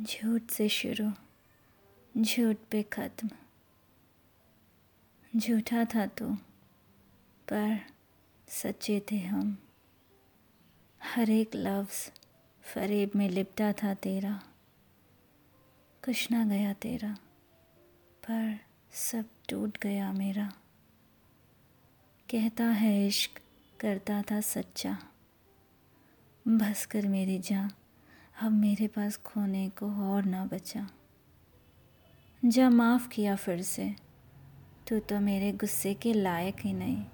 झूठ से शुरू। झूठ पे ख़त्म। झूठा था तो पर सच्चे थे हम। हर एक लफ्ज़ फरेब में लिपटा था तेरा। कुछ ना गया तेरा, पर सब टूट गया मेरा। कहता है इश्क, करता था सच्चा। बस कर मेरी जान। अब मेरे पास खोने को और ना बचा। जा माफ़ किया फिर से। तू तो मेरे गुस्से के लायक ही नहीं।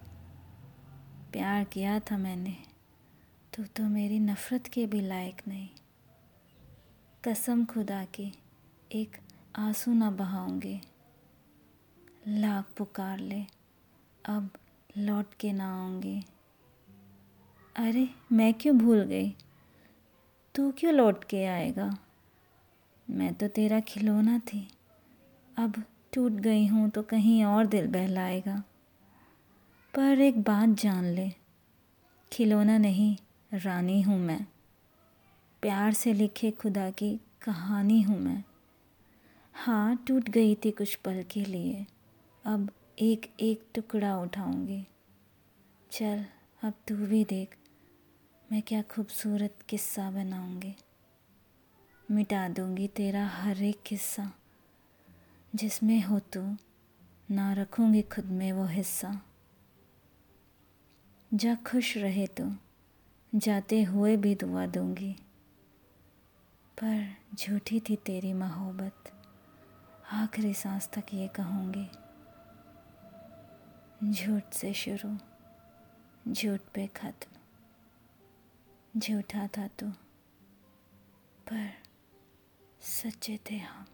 प्यार किया था मैंने। तू तो मेरी नफ़रत के भी लायक नहीं। कसम खुदा की, एक आँसू ना बहाऊँगी। लाख पुकार ले, अब लौट के ना आऊँगी। अरे, मैं क्यों भूल गई? तू क्यों लौट के आएगा? मैं तो तेरा खिलौना थी। अब टूट गई हूँ तो कहीं और दिल बहलाएगा। पर एक बात जान ले, खिलौना नहीं, रानी हूँ मैं। प्यार से लिखे खुदा की कहानी हूँ मैं। हाँ टूट गई थी कुछ पल के लिए। अब एक एक टुकड़ा उठाऊँगी। चल, अब तू भी देख। मैं क्या खूबसूरत किस्सा बनाऊँगी? मिटा दूँगी तेरा हर एक किस्सा। जिसमें हो तू, ना रखूँगी खुद में वो हिस्सा। जा खुश रहे तो जाते हुए भी दुआ दूँगी। पर झूठी थी तेरी मोहब्बत, आखिरी सांस तक ये कहूँगी। झूठ से शुरू, झूठ पे ख़त्म। झूठा था तू पर सच्चे थे हम।